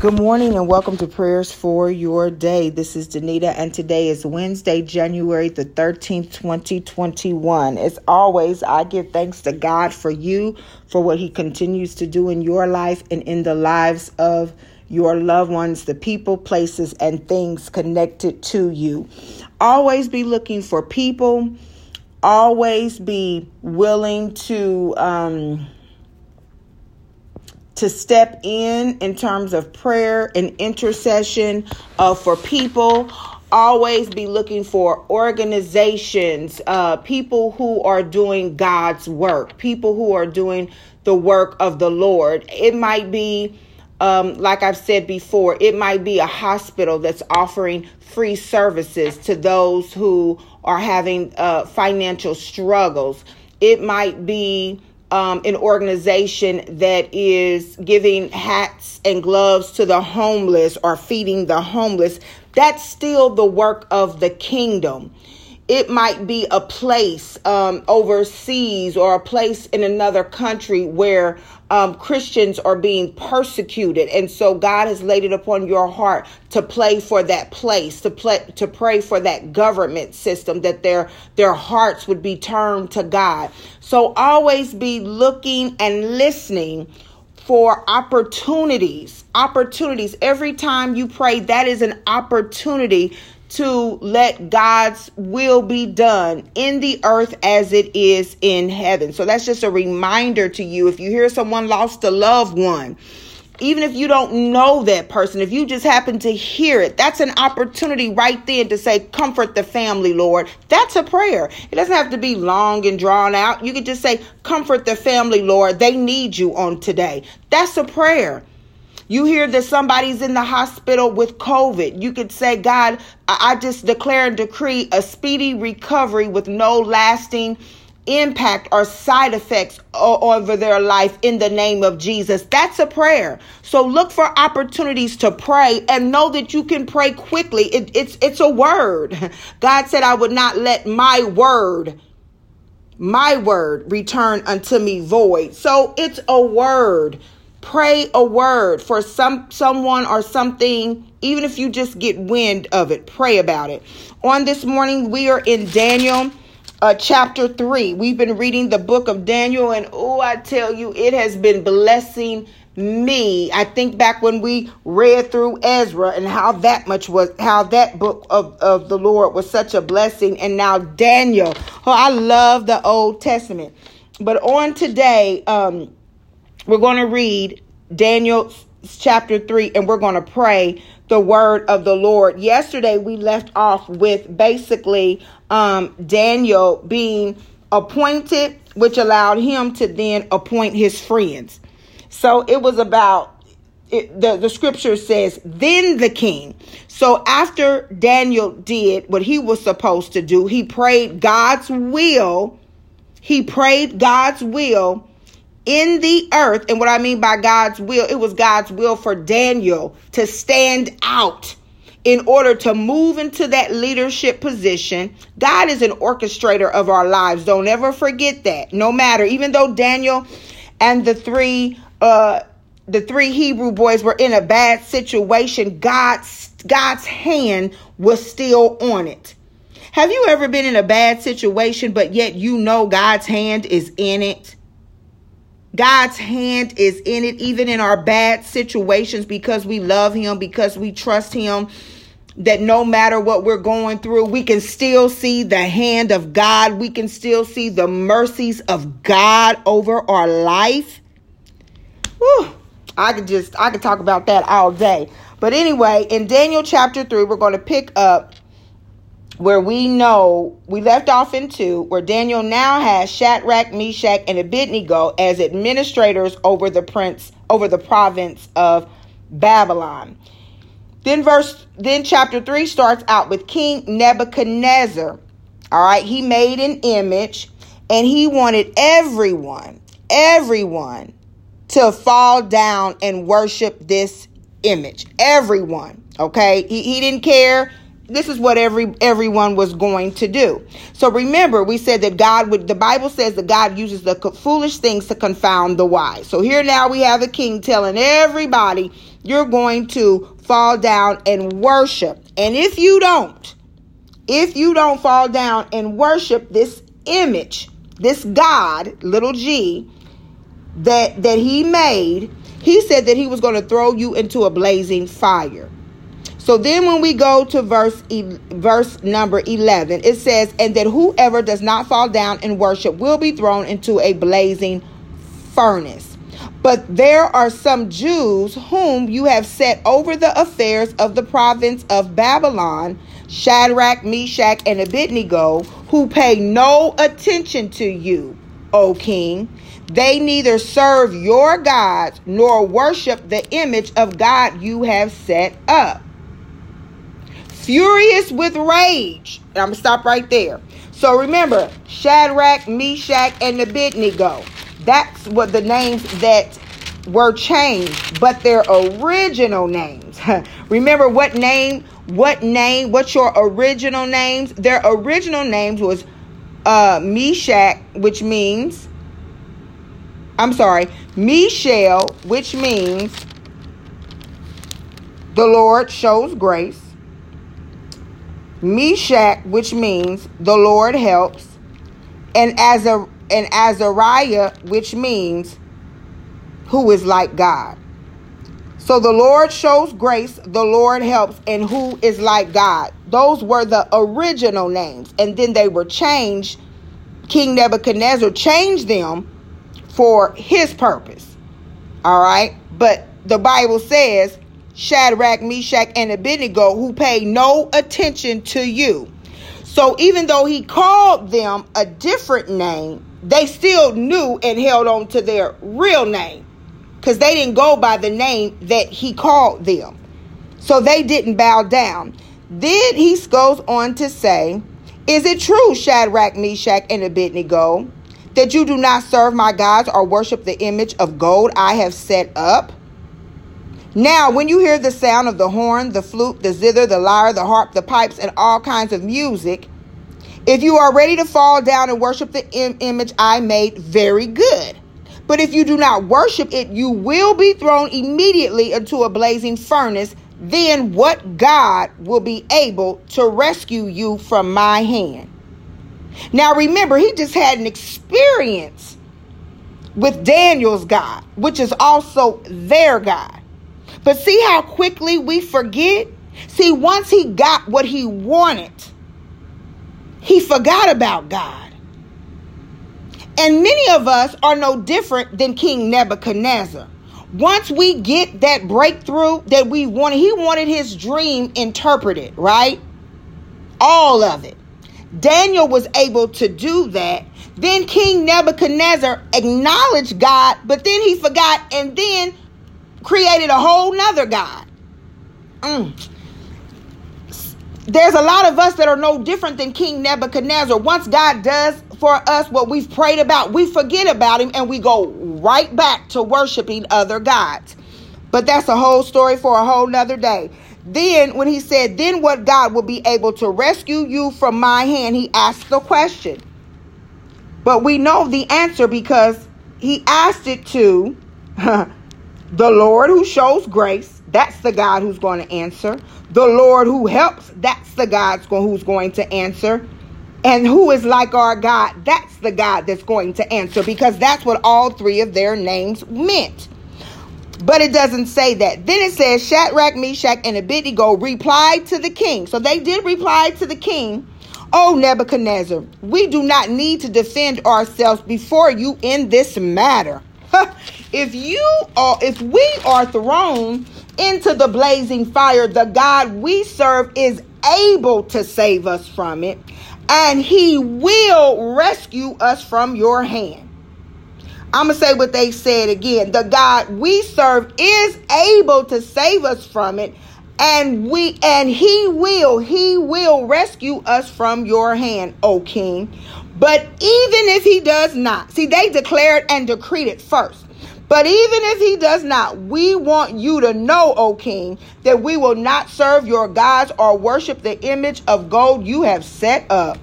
Good morning and welcome to Prayers for Your Day. This is Danita and today is Wednesday, January the 13th, 2021. As always, I give thanks to God for you, for what He continues to do in your life and in the lives of your loved ones, the people, places, and things connected to you. Always be looking for people, always be willing to, um, to step in in terms of prayer and intercession uh, for people. Always be looking for organizations, uh, people who are doing God's work, people who are doing the work of the Lord. It might be, um, like I've said before, it might be a hospital that's offering free services to those who are having uh, financial struggles. It might be um, an organization that is giving hats and gloves to the homeless or feeding the homeless, that's still the work of the kingdom. It might be a place um, overseas or a place in another country where um, Christians are being persecuted, and so God has laid it upon your heart to play for that place, to play, to pray for that government system, that their their hearts would be turned to God. So always be looking and listening for opportunities. Opportunities. Every time you pray, that is an opportunity to let God's will be done in the earth as it is in heaven. So that's just a reminder to you. If you hear someone lost a loved one, even if you don't know that person, if you just happen to hear it, that's an opportunity right then to say, Comfort the family, Lord. That's a prayer. It doesn't have to be long and drawn out. You could just say, Comfort the family, Lord. They need you on today. That's a prayer. You hear that somebody's in the hospital with COVID. You could say, God, I just declare and decree a speedy recovery with no lasting impact or side effects over their life in the name of Jesus. That's a prayer. So look for opportunities to pray and know that you can pray quickly. It, it's it's a word. God said, "I would not let my word." My word return unto me void. So it's a word pray a word for some someone or something even if you just get wind of it pray about it. On this morning we are in daniel uh, chapter 3 we've been reading the book of daniel and oh i tell you it has been blessing me. I think back when we read through ezra and how that much was how that book of, of the lord was such a blessing. And now daniel. Oh i love the old testament. But on today um we're going to read Daniel chapter 3 and we're going to pray the word of the Lord. Yesterday we left off with basically um, Daniel being appointed, which allowed him to then appoint his friends. So it was about it, the, the scripture says, then the king. So after Daniel did what he was supposed to do, he prayed God's will. He prayed God's will in the earth. And what I mean by God's will, it was God's will for Daniel to stand out in order to move into that leadership position. God is an orchestrator of our lives. Don't ever forget that. No matter, even though Daniel and the three uh the three Hebrew boys were in a bad situation, God's God's hand was still on it. Have you ever been in a bad situation, but yet you know God's hand is in it? God's hand is in it, even in our bad situations, because we love Him, because we trust Him. That no matter what we're going through, we can still see the hand of God. We can still see the mercies of God over our life. Whew, I could just, I could talk about that all day. But anyway, in Daniel chapter 3, we're going to pick up where we know we left off in two, where Daniel now has Shadrach, Meshach, and Abednego as administrators over the prince, over the province of Babylon. Then verse, then chapter three starts out with King Nebuchadnezzar. All right, he made an image and he wanted everyone, everyone to fall down and worship this image. Everyone. Okay. He, he didn't care this is what every everyone was going to do. So remember, we said that God would the Bible says that God uses the foolish things to confound the wise. So here now we have a king telling everybody you're going to fall down and worship. And if you don't, if you don't fall down and worship this image, this God, little g, that that he made, he said that he was going to throw you into a blazing fire. So then when we go to verse verse number 11, it says, "And that whoever does not fall down and worship will be thrown into a blazing furnace." But there are some Jews whom you have set over the affairs of the province of Babylon, Shadrach, Meshach, and Abednego, who pay no attention to you, O king. They neither serve your gods nor worship the image of God you have set up furious with rage. And I'm going to stop right there. So remember, Shadrach, Meshach, and Abednego. That's what the names that were changed, but their original names. remember what name, what name, what's your original names? Their original names was uh, Meshach, which means, I'm sorry, Mishael, which means the Lord shows grace. Meshach, which means the Lord helps, and Azar and Azariah, which means who is like God. So the Lord shows grace, the Lord helps, and who is like God. Those were the original names, and then they were changed. King Nebuchadnezzar changed them for his purpose. All right, but the Bible says Shadrach, Meshach, and Abednego, who paid no attention to you. So even though he called them a different name, they still knew and held on to their real name because they didn't go by the name that he called them. So they didn't bow down. Then he goes on to say, Is it true, Shadrach, Meshach, and Abednego, that you do not serve my gods or worship the image of gold I have set up? Now, when you hear the sound of the horn, the flute, the zither, the lyre, the harp, the pipes, and all kinds of music, if you are ready to fall down and worship the Im- image I made, very good. But if you do not worship it, you will be thrown immediately into a blazing furnace. Then what God will be able to rescue you from my hand? Now remember, he just had an experience with Daniel's God, which is also their God. But see how quickly we forget? See, once he got what he wanted, he forgot about God. And many of us are no different than King Nebuchadnezzar. Once we get that breakthrough that we wanted, he wanted his dream interpreted, right? All of it. Daniel was able to do that. Then King Nebuchadnezzar acknowledged God, but then he forgot and then created a whole nother God. Mm. There's a lot of us that are no different than King Nebuchadnezzar. Once God does for us what we've prayed about, we forget about him and we go right back to worshiping other gods. But that's a whole story for a whole nother day. Then, when he said, Then what God will be able to rescue you from my hand, he asked the question. But we know the answer because he asked it to The Lord who shows grace, that's the God who's going to answer. The Lord who helps, that's the God who's going to answer. And who is like our God, that's the God that's going to answer because that's what all three of their names meant. But it doesn't say that. Then it says Shadrach, Meshach, and Abednego replied to the king. So they did reply to the king. Oh, Nebuchadnezzar, we do not need to defend ourselves before you in this matter. if you are if we are thrown into the blazing fire the god we serve is able to save us from it and he will rescue us from your hand. I'm gonna say what they said again. The god we serve is able to save us from it and we and he will he will rescue us from your hand o king. But even if he does not, see, they declared and decreed it first. But even if he does not, we want you to know, O king, that we will not serve your gods or worship the image of gold you have set up.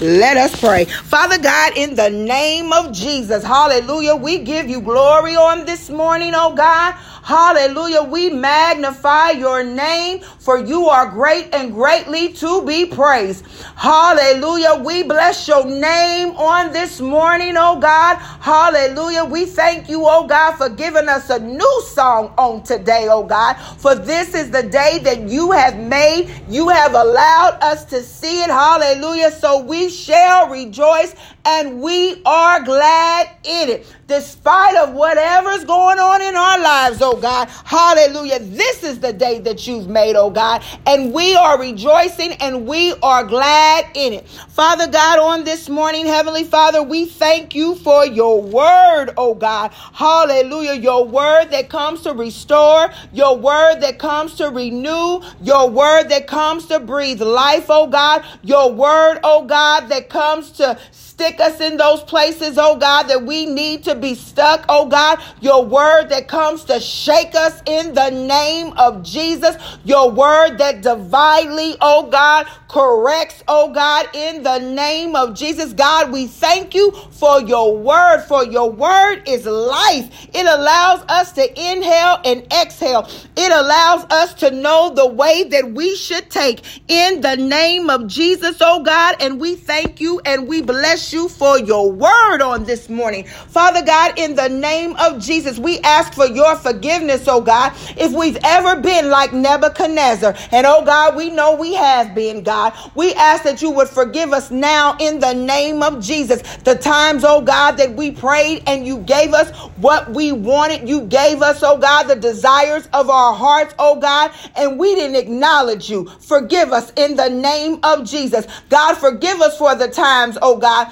Let us pray. Father God, in the name of Jesus, hallelujah, we give you glory on this morning, oh God. Hallelujah. We magnify your name for you are great and greatly to be praised. Hallelujah. We bless your name on this morning, oh God. Hallelujah. We thank you, oh God, for giving us a new song on today, oh God. For this is the day that you have made. You have allowed us to see it. Hallelujah. So we shall rejoice and we are glad in it despite of whatever's going on in our lives, oh Oh God. Hallelujah. This is the day that you've made, oh God, and we are rejoicing and we are glad in it. Father God, on this morning, Heavenly Father, we thank you for your word, oh God. Hallelujah. Your word that comes to restore, your word that comes to renew, your word that comes to breathe life, oh God. Your word, oh God, that comes to Stick us in those places, oh God, that we need to be stuck, oh God. Your word that comes to shake us in the name of Jesus. Your word that divinely, oh God, corrects, oh God, in the name of Jesus. God, we thank you for your word, for your word is life. It allows us to inhale and exhale. It allows us to know the way that we should take in the name of Jesus, oh God. And we thank you and we bless you for your word on this morning. Father God, in the name of Jesus, we ask for your forgiveness, oh God, if we've ever been like Nebuchadnezzar. And oh God, we know we have been, God. God. We ask that you would forgive us now in the name of Jesus. The times, oh God, that we prayed and you gave us what we wanted. You gave us, oh God, the desires of our hearts, oh God, and we didn't acknowledge you. Forgive us in the name of Jesus. God, forgive us for the times, oh God,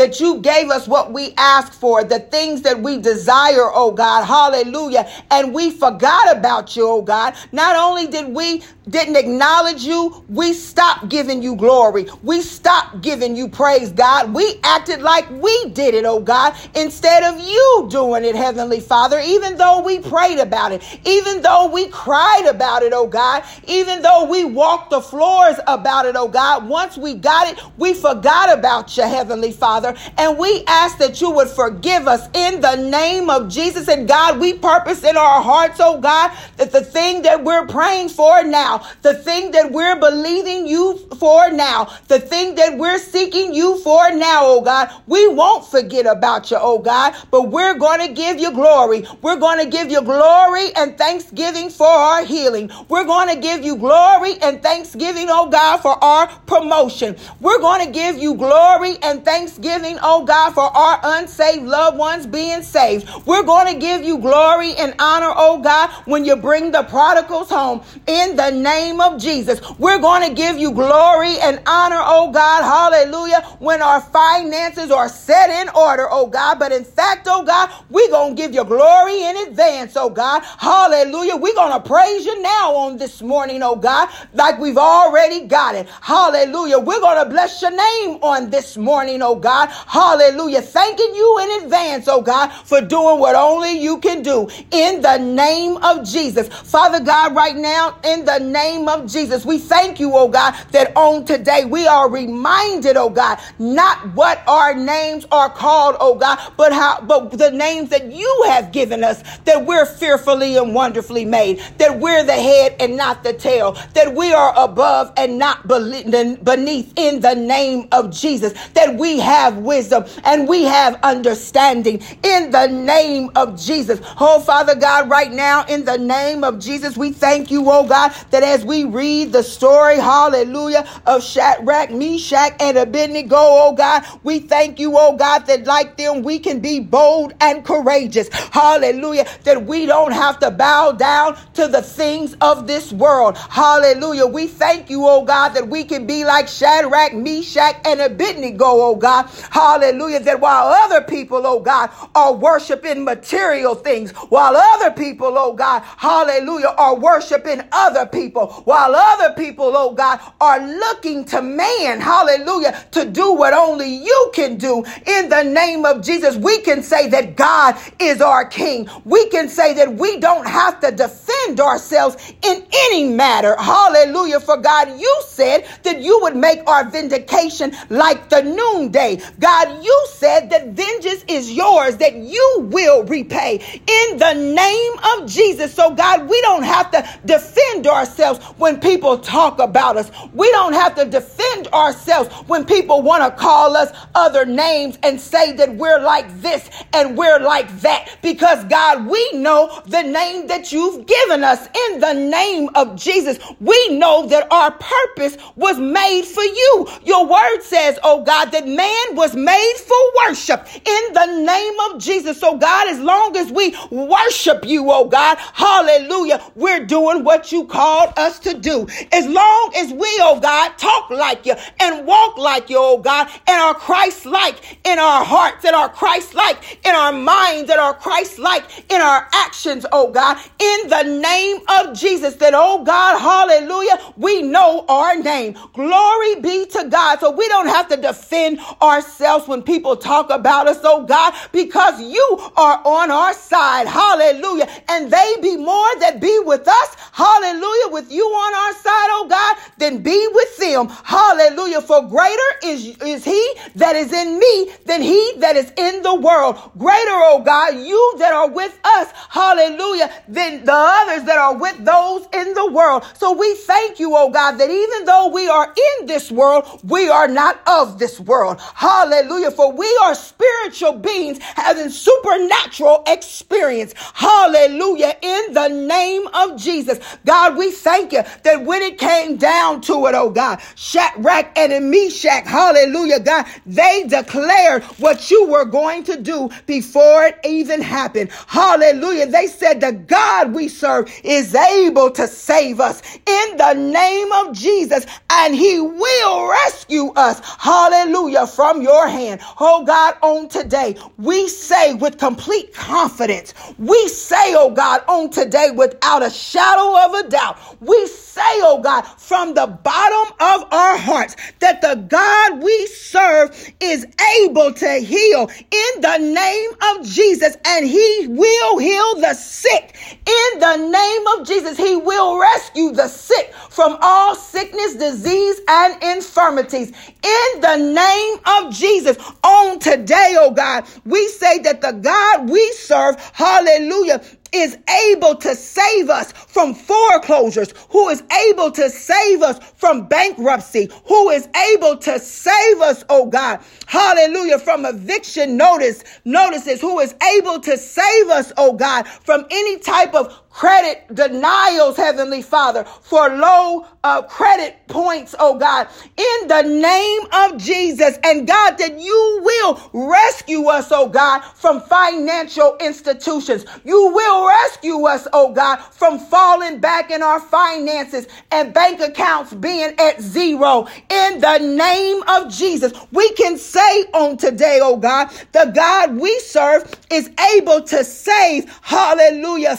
that you gave us what we asked for, the things that we desire, oh God. Hallelujah. And we forgot about you, oh God. Not only did we didn't acknowledge you, we stopped giving you glory. We stopped giving you praise, God. We acted like we did it, oh God, instead of you doing it, Heavenly Father, even though we prayed about it, even though we cried about it, oh God, even though we walked the floors about it, oh God. Once we got it, we forgot about you, Heavenly Father. And we ask that you would forgive us in the name of Jesus. And God, we purpose in our hearts, oh God, that the thing that we're praying for now, the thing that we're believing you for now, the thing that we're seeking you for now, oh God, we won't forget about you, oh God, but we're going to give you glory. We're going to give you glory and thanksgiving for our healing. We're going to give you glory and thanksgiving, oh God, for our promotion. We're going to give you glory and thanksgiving, oh God, for our unsaved loved ones being saved. We're going to give you glory and honor, oh God, when you bring the prodigals home in the name of Jesus. We're going to give you glory and honor, oh God. Hallelujah. When our finances are set in order, oh God. But in fact, oh God, we're going to give you glory in advance, oh God. Hallelujah. We're going to praise you now on this morning, oh God, like we've already got it. Hallelujah. We're going to bless your name on this morning, oh God. Hallelujah. Thanking you in advance, oh God, for doing what only you can do in the name of Jesus. Father God, right now, in the name name of Jesus. We thank you, oh God, that on today we are reminded, oh God, not what our names are called, oh God, but how, but the names that you have given us, that we're fearfully and wonderfully made, that we're the head and not the tail, that we are above and not beneath in the name of Jesus, that we have wisdom and we have understanding in the name of Jesus. Oh, Father God, right now, in the name of Jesus, we thank you, oh God, that as we read the story, hallelujah, of Shadrach, Meshach, and Abednego, oh God, we thank you, oh God, that like them we can be bold and courageous. Hallelujah. That we don't have to bow down to the things of this world. Hallelujah. We thank you, oh God, that we can be like Shadrach, Meshach, and Abednego, oh God, Hallelujah. That while other people, oh God, are worshiping material things, while other people, oh God, hallelujah, are worshiping other people, while other people, oh God, are looking to man, hallelujah, to do what only you can do in the name of Jesus, we can say that God is our King. We can say that we don't have to defend ourselves in any matter. Hallelujah. For God, you said that you would make our vindication like the noonday. God, you said that vengeance is yours, that you will repay in the name of Jesus. So, God, we don't have to defend ourselves when people talk about us. We don't have to defend ourselves when people want to call us other names and say that we're like this and we're like that. Because, God, we know the name that you've given us in the name of Jesus. We know that our purpose was made for you. Your word says, oh God, that man was made for worship in the name of Jesus. So, God, as long as we worship you, oh God, hallelujah, we're doing what you called us to do. As long as we, oh God, talk like you and walk like you, oh God, and are Christ like in our hearts, and are Christ like in our minds, and are Christ like in our actions, oh God, in the name of Jesus, that, oh God, hallelujah, we know our name. Glory be to God. So we don't have to defend ourselves when people talk about us, oh God, because you are on our side. Hallelujah. And they be more that be with us. Hallelujah. With you on our side, oh God, then be with them. Hallelujah. For greater is, is he that is in me than he that is in the world. Greater, oh God, you that are with us. Hallelujah. Than the others that are with those in the world. So we thank you, oh God, that even though we are in this world, we are not of this world. Hallelujah. For we are spiritual beings having supernatural experience. Hallelujah. In the name of Jesus. God, we thank you that when it came down to it, oh God, Shadrach and Meshach, hallelujah, God, they declared what you were going to do before it even happened. Hallelujah. They said the God we serve is able to save us in the name of Jesus and he will rescue us. Hallelujah. From your hand. Oh God, on today, we say with complete confidence, we say, oh God, on today without a shadow of a doubt, we say, oh God, from the bottom of our hearts that the God we serve is able to heal in the name of Jesus and he will heal the sick in the name of Jesus. He will rescue the sick from all sickness, disease, and infirmities in the name of Jesus. On today, oh God, we say that the God we serve, hallelujah, is able to save us from foreclosures, who is able to save us from bankruptcy, who is able to save us, oh God, hallelujah, from eviction notice, notices, who is able to save us, oh God, from any type of credit denials, Heavenly Father, for low uh, credit points, oh God, in the name of Jesus. And God, that you will rescue us, oh God, from financial institutions. You will rescue us, oh God, from falling back in our finances and bank accounts being at zero. In the name of Jesus, we can say on today, oh God, the God we serve is able to save, hallelujah,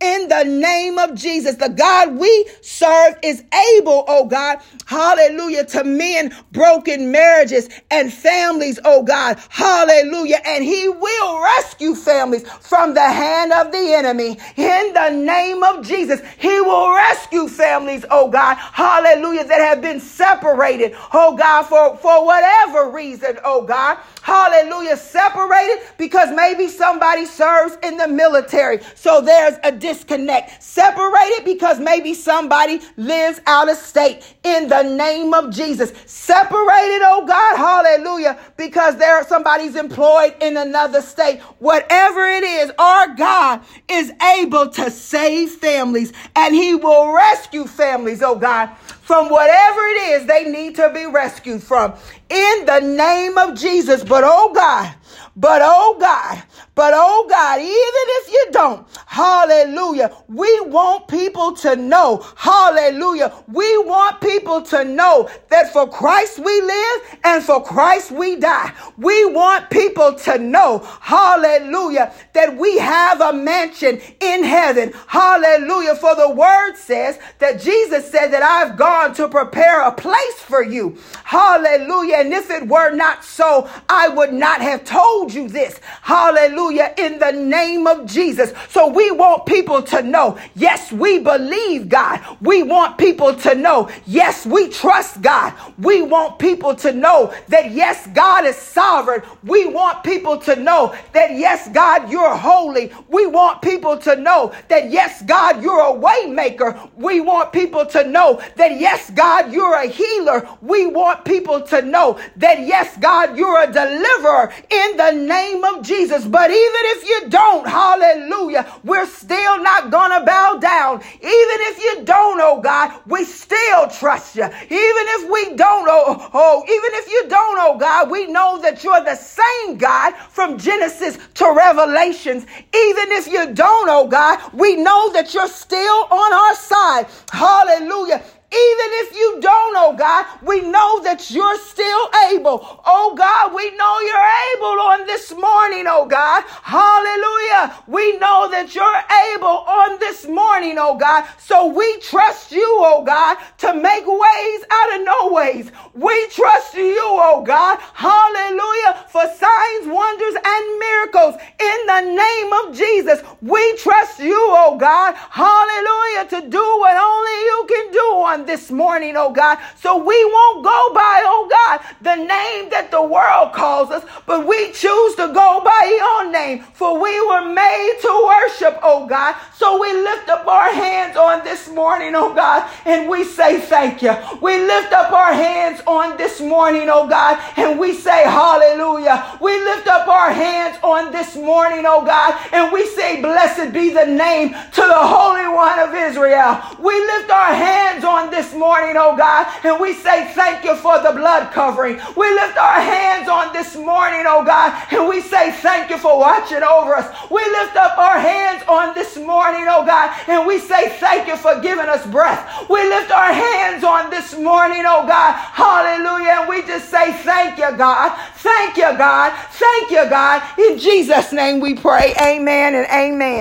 in the name of Jesus. The God we serve is able, oh God, hallelujah, to mend broken marriages and families, oh God, hallelujah. And he will rescue families from the hand of the enemy in the name of Jesus. He will rescue families, oh God, hallelujah, that have been separated, oh God, for, for whatever reason, oh God, hallelujah, separated because maybe somebody serves in the military. So there's a disconnect. Separated because maybe somebody lives out of state in the name of Jesus. Separated, oh God, hallelujah, because there somebody's employed in another state. Whatever it is, our God is able to save families and he will rescue families, oh God, from whatever it is they need to be rescued from in the name of Jesus. But oh God, but oh God, but oh God, even if you don't, hallelujah, we want people to know, hallelujah, we want people to know that for Christ we live and for Christ we die. We want people to know, hallelujah, that we have a mansion in heaven. Hallelujah. For the word says that Jesus said that I've gone to prepare a place for you. Hallelujah. And if it were not so, I would not have told you this. Hallelujah Hallelujah. In the name of Jesus. So we want people to know, yes, we believe God. We want people to know, yes, we trust God. We want people to know that, yes, God is sovereign. We want people to know that, yes, God, you're holy. We want people to know that, yes, God, you're a waymaker. We want people to know that, yes, God, you're a healer. We want people to know that, yes, God, you're a deliverer in the name of Jesus. But even if you don't, hallelujah, we're still not to bow down. Even if you don't, oh God, we still trust you. Even if we don't, oh, oh, even if you don't, oh God, we know that you're the same God from Genesis to Revelations. Even if you don't, oh God, we know that you're still on our side. Hallelujah. Even if you don't, oh God, we know that you're still able. Oh God, we know you're able on this morning, oh God. Hallelujah. We know that you're able on this morning, oh God. So we trust you, oh God, to make ways out of no ways. We trust you, oh God. Hallelujah. For signs, wonders, and miracles in the name of Jesus. We trust you, oh God. Hallelujah. To do what only you can do on this morning, oh God. So we won't go by, oh God, the name that the world calls us, but we choose to go by your name, for we were made to worship, oh God. So we lift up our hands on this morning, oh God, and we say thank you. We lift up our hands on this morning, oh God, and we say hallelujah. We lift up our hands on this morning, oh God, and we say blessed be the name to the Holy One of Israel. We lift our hands on this morning, oh God, and we say thank you for the blood covering. We lift our hands on this morning, oh God, and we say thank you for watching over us. We lift up our hands on this morning, oh God, and we say thank you for giving us breath. We lift our hands on this morning, oh God, hallelujah, and we just say thank you, God. Thank you, God. Thank you, God. In Jesus' name we pray. Amen and amen.